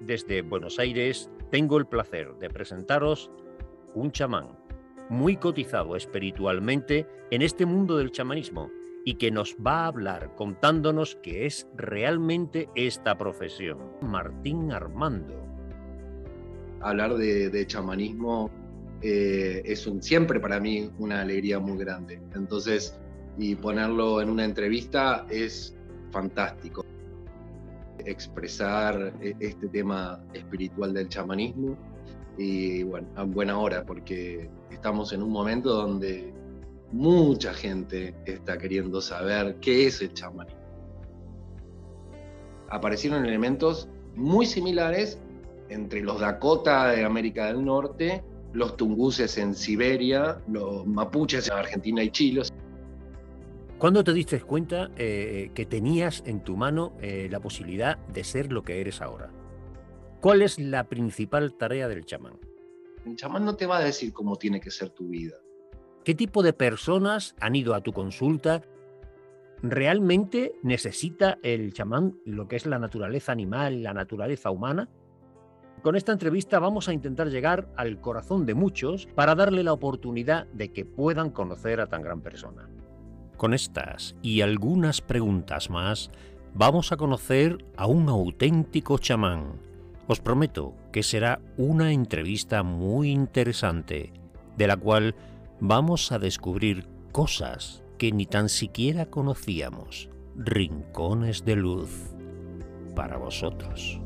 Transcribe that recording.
desde Buenos Aires, tengo el placer de presentaros un chamán muy cotizado espiritualmente en este mundo del chamanismo y que nos va a hablar contándonos qué es realmente esta profesión. Martín Armando. Hablar de, chamanismo eh, es un, siempre para mí una alegría muy grande. Entonces, y ponerlo en una entrevista es fantástico. Expresar e, este tema espiritual del chamanismo y bueno, a buena hora porque estamos en un momento donde mucha gente está queriendo saber qué es el chamanismo. Aparecieron elementos muy similares entre los Dakota de América del Norte, los tunguses en Siberia, los mapuches en Argentina y Chile. ¿Cuándo te diste cuenta eh, que tenías en tu mano eh, la posibilidad de ser lo que eres ahora? ¿Cuál es la principal tarea del chamán? El chamán no te va a decir cómo tiene que ser tu vida. ¿Qué tipo de personas han ido a tu consulta? ¿Realmente necesita el chamán lo que es la naturaleza animal, la naturaleza humana? Con esta entrevista vamos a intentar llegar al corazón de muchos para darle la oportunidad de que puedan conocer a tan gran persona. Con estas y algunas preguntas más, vamos a conocer a un auténtico chamán. Os prometo que será una entrevista muy interesante, de la cual vamos a descubrir cosas que ni tan siquiera conocíamos, rincones de luz para vosotros.